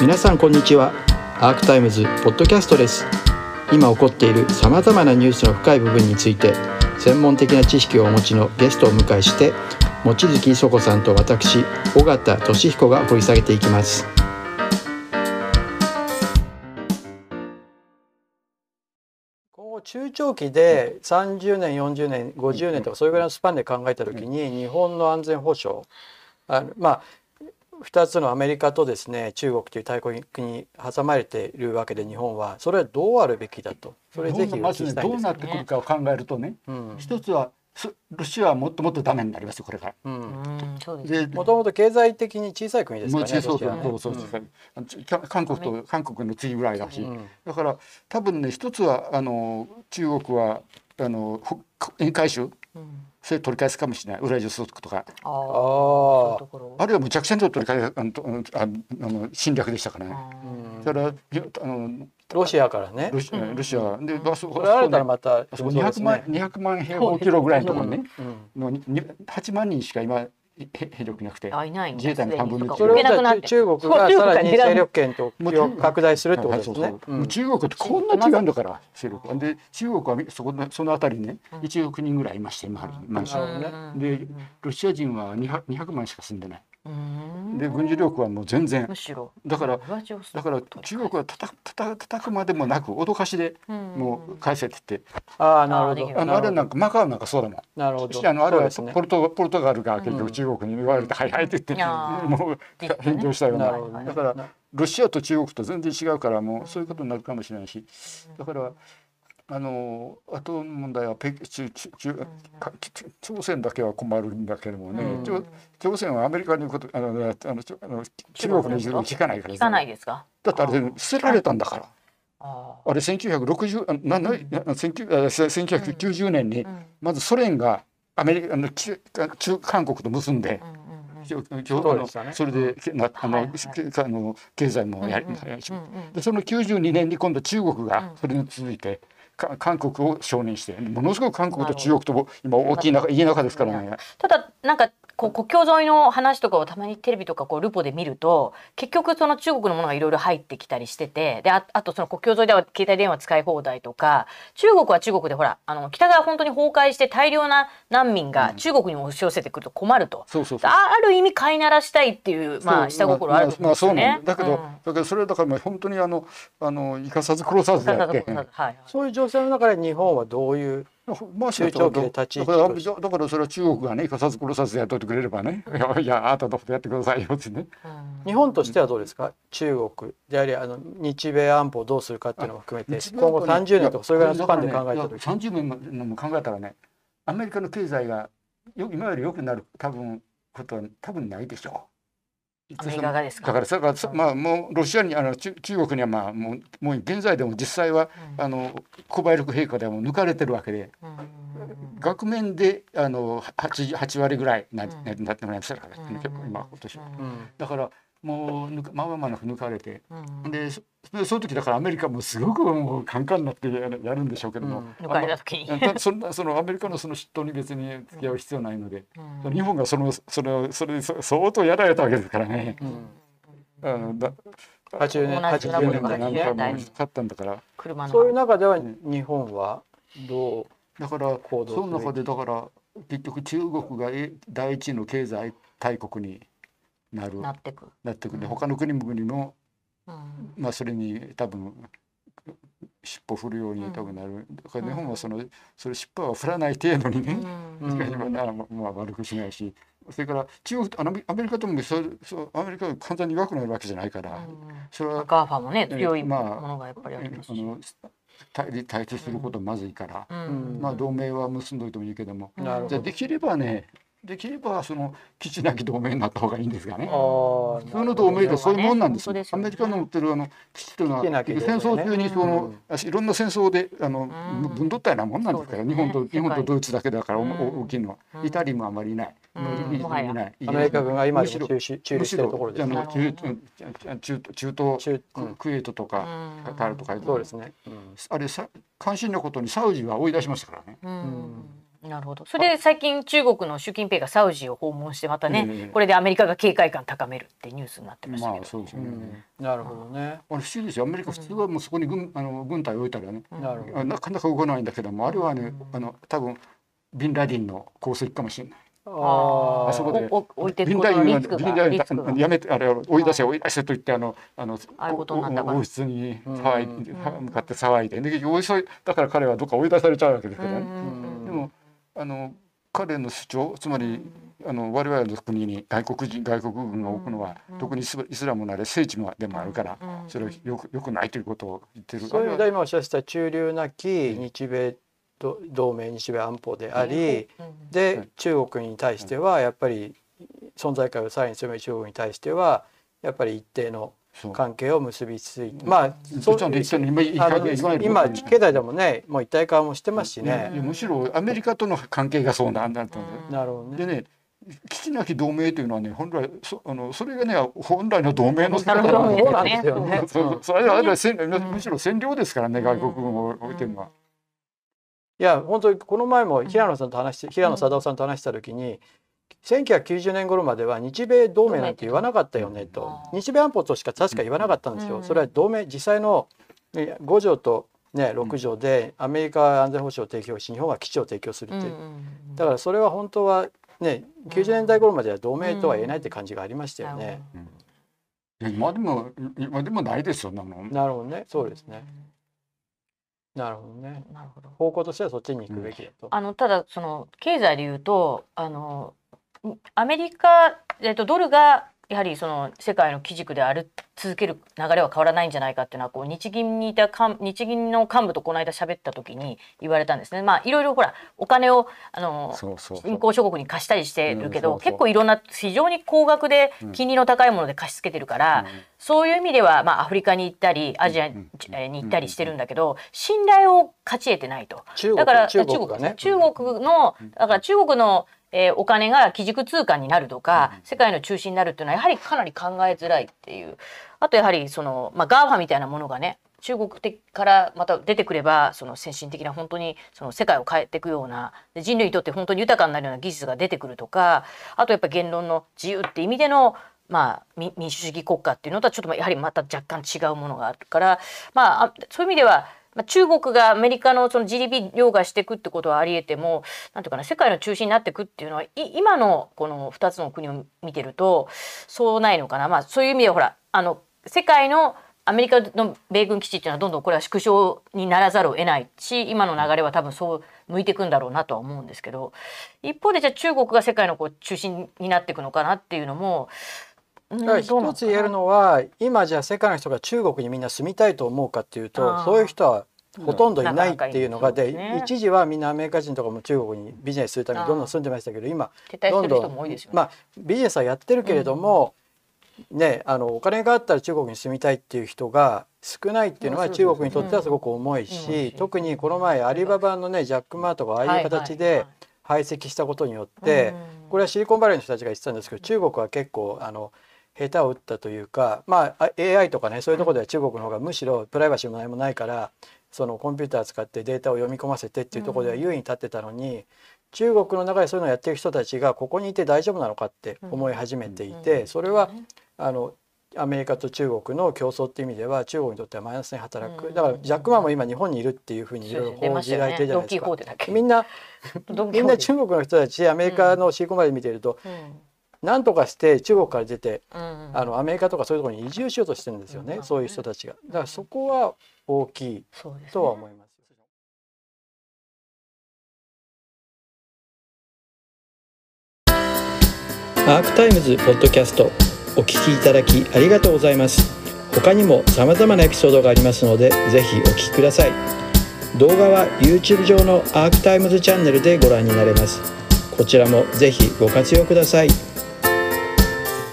皆さんこんにちは。アークタイムズポッドキャストです。今起こっているさまざまなニュースの深い部分について専門的な知識をお持ちのゲストを迎えして望月磯子さんと私尾形俊彦が掘り下げていきます。今後中長期で30年40年50年とかそういうぐらいのスパンで考えた時に日本の安全保障あのまあ2つのアメリカとですね中国という大国に挟まれているわけで日本は。それはどうあるべきだと？それぜひおまずねどうなってくるかを考えるとね、うん。一つはすロシアはもっともっとダメになりますよこれから。うん。でもともと経済的に小さい国ですからね。もうねそうそうそうあのち韓国と韓国の次ぐらいだし、うん。だから多分ね一つはあの中国はあのほ円回収うんそれ取り返すかもしれない。ウラジオストクとかああるいはむちゃくちゃに取り返すあの侵略でしたからね。だからあのロシアからね。ロ。シロシア。で、まあ、そこれ新たらまたあそこそうで200万すね。200万平方キロぐらいのところにね、うん。のにに8万人しか今へ兵力なくて自衛隊の半分の1すでに。それをじゃあ動けなくなって中国がさらに勢力圏と拡大するってことですね。中国ってこんな違うんだから勢力。で中国はそこのそのあたりにね1億人ぐらいいまして今マンションなるほどね。でロシア人は 200, 200万しか住んでない。うんで軍事力はもう全然。むしろ。だからだから中国はたたたた叩くまでもなく脅かしでもう返せって言って。ああなるほど。あのあれなんかマカオなんかそうだもん。なるほど。あのあれはポルトポルトガルが結局中国に言われて「はいはい」って言ってもう返上したような。だからロシアと中国と全然違うからもうそういうことになるかもしれないし。だからあのあと問題は北中中中朝鮮だけは困るんだけどもね、うん朝朝鮮はアメリカの言うことあのあのあの中国の言うこと聞かないから聞かないですかだってあれ捨てられたんだからああれ1960あなな19あ1990年にまずソ連がアメリカの中中韓国と結んでうんそれでけなあの、あの経済もやり、うんうんやりうんうんでその92年に今度中国がそれに続いて、韓国を承認してものすごく韓国と中国とも今大きい中家の中ですからね。ただなんかこう国境沿いの話とかをたまにテレビとかこうルポで見ると結局その中国のものがいろいろ入ってきたりしててでああとその国境沿いでは携帯電話使い放題とか中国は中国でほらあの北側本当に崩壊して大量な難民が中国に押し寄せてくると困ると、そうそうそう。あある意味飼いならしたいっていうまあそう下心あるとまあまあそう思うんですよね。なんだだけど、だけどそれだからもう本当にあのあの生かさず殺さずって。はいはいそういう情勢の中で日本はどういうまあ、中長期で立ち位置だからそれは中国がね生かさず殺さずやってくれればね。いやあなたのことやってくださいよってね。うん。日本としてはどうですか？中国。でありあの日米安保をどうするかっていうのも含めて今後30年とかそれぐらいのスパンで考えた時。三十年も考えたらねアメリカの経済がよ今より良くなる多分ことは多分ないでしょう。アメリカがですか？だからそまあもうロシアにあの中中国にはまあもうもう現在でも実際はあの購買力陛下でも抜かれてるわけでうん。うん額面であの 8, 8割ぐらいな,、うん。なってもらいましたから、うん。結構今今年だからもう抜かまあまあなく抜かれて。うんでそでその時だからアメリカもすごくもうカンカンになってやるやるんでしょうけども、うん。抜かれた時に。そんなそのアメリカのその嫉妬に別に付き合う必要ないので、うん。日本がそのそれをそれ相当やられたわけですからね。うん。あのだ80年同じような10ことが年で何回も勝ったんだから。そういう中では日本はどだからその中でだから結局中国がえ第一の経済大国になる。なってく。なってくる、うん。他の国々もうん。まあそれに多分尻尾振るように多分なる、だから日本はそのそれ尻尾は振らない程度にね、まあまあ悪くしないしそれから中国とあのアメリカともそうそうアメリカが簡単に弱くなるわけじゃないから、それは GAFA もね強いもまあのがやっぱりありますし。対立対立することまずいから、うん。まあ同盟は結んどいてもいいけども、じゃあできればねできればその基地なき同盟になった方がいいんですがね。普通の同盟でそういうもんなんですね。アメリカの持ってるあの基地というのはね。戦争中にその、いろんな戦争であのうん。分取ったようなもんなんですから、ね。日本と日本とドイツだけだから、大きいのは、うん。イタリアもあまりいない。うんアメリカ軍が今中止中立してるところですね。中中中東中クうんクウェートとかうん。カタールとか。そうですね、うん。あれさ関心のことにサウジは追い出しましたからね。うんなるほど。それで最近中国の習近平がサウジを訪問してまたね、ええこれでアメリカが警戒感高めるってニュースになってましたけど。まあそうですよね。うんなるほどね。あれ不思議ですよアメリカ普通はもうそこに軍あの軍隊を置いたらね、なるほど。あなかなか動かないんだけどもあれはねあの多分ビンラディンの功績かもしれない。ああそこで置いてるビンことラディンリスクがビンラディリスクやめてあれを追い出せ追い出せと言ってあのあのああいうことになったから王室に騒い向かって騒いでで結局だから彼はどっか追い出されちゃうわけですからね。うんでもあの彼の主張つまりあの我々の国に外国人外国軍が置くのは、特にイスイスラムなれ聖地もでもあるから、うんそれはよくよくないということを言ってる。そういう意味で今おっしゃってた中流なき日米と同盟日米安保であり、うん。で中国に対してはやっぱり存在感をさらに強める中国に対してはやっぱり一定の関係を結びついてまあそっちの一緒に今今経済でもねもう一体化もしてますしいやね。むしろアメリカとの関係がそうなんだと思う。なるほどね。でね基地なき同盟というのはね本来そあのそれがね本来の同盟のなるほどそうなんですよね。そうそれはむしろ占領ですからね外国軍を置いてるのは。いや本当にこの前も平野さんと話して平野貞夫さんと話した時に、1990年頃までは日米同盟なんて言わなかったよねとうん日米安保としか確か言わなかったんですよ。うんそれは同盟実際のね5条とね6条でアメリカは安全保障を提供し日本は基地を提供するっていう。だからそれは本当はね90年代頃までは同盟とは言えないって感じがありましたよね。今でも今でもないですよ。なるほどねそうですね。なるほどね。なるほど。方向としてはそっちに行くべきだと。あのただその経済で言うとあのアメリカえっとドルがやはりその世界の基軸である続ける流れは変わらないんじゃないかっていうのはこう日銀にいた幹日銀の幹部とこの間喋った時に言われたんですね。まあいろいろほらお金をあの新興諸国に貸したりしてるけど、結構いろんな非常に高額で金利の高いもので貸し付けてるから、そういう意味では、まあ、アフリカに行ったりアジアに行ったりしてるんだけど信頼を勝ち得てないと。中国だから中国。中国のだから中国の、えーお金が基軸通貨になるとか、世界の中心になるっていうのはやはりかなり考えづらいっていう。あとやはりその、まあ、 GAFA みたいなものがね中国的からまた出てくればその先進的な本当にその世界を変えていくようなで人類にとって本当に豊かになるような技術が出てくるとかあとやっぱ言論の自由って意味でのまあ、み民主主義国家っていうのとはちょっとやはりまた若干違うものがあるから、まあ、あそういう意味ではまあ中国がアメリカのその GDP 凌駕していくってことはありえてもなんていうかな世界の中心になっていくっていうのはい今のこの2つの国を見てるとそうないのかな、まあ、そういう意味ではほらあの世界のアメリカの米軍基地っていうのはどんどんこれは縮小にならざるを得ないし今の流れは多分そう向いていくんだろうなとは思うんですけど一方でじゃあ中国が世界のこう中心になっていくのかなっていうのも、一つ言えるのは今じゃあ世界の人が中国にみんな住みたいと思うかっていうあとー。そういう人はほとんどいないっていうのがで一時はみんなアメリカ人とかも中国にビジネスするためにどんどん住んでましたけど今どんどん。まあビジネスはやってるけれども、ねあのお金があったら中国に住みたいっていう人が少ないっていうのは中国にとってはすごく重いうん。し特にこの前アリババのねジャック・マーとかああいう形で排斥したことによってこれはシリコンバレーの人たちが言ってたんですけど中国は結構あの下手を打ったというかまああ AI とかねそういうところでは中国の方がむしろプライバシーも何もないからそのコンピューター使ってデータを読み込ませてっていうところでは優位に立ってたのに、中国の中でそういうのをやってる人たちがここにいて大丈夫なのかって思い始めていて、それはあのアメリカと中国の競争っていう意味では中国にとってはマイナスに働く、うん。だからジャック・マンも今日本にいるっていうふうにいろいろ報じられてるじゃないですか。ドンキーホーテだっけみんなみんな中国の人たちアメリカのシリコンバレー見てると、うんなんとかして中国から出てうんあのアメリカとかそういうところに移住しようとしてるんですよね、うんそういう人たちが。だからそこは大きいとは思います。アークタイムズポッドキャストお聞きいただきありがとうございます。他にも様々なエピソードがありますのでぜひお聞きください。動画は YouTube 上のアークタイムズチャンネルでご覧になれます。こちらもぜひご活用ください。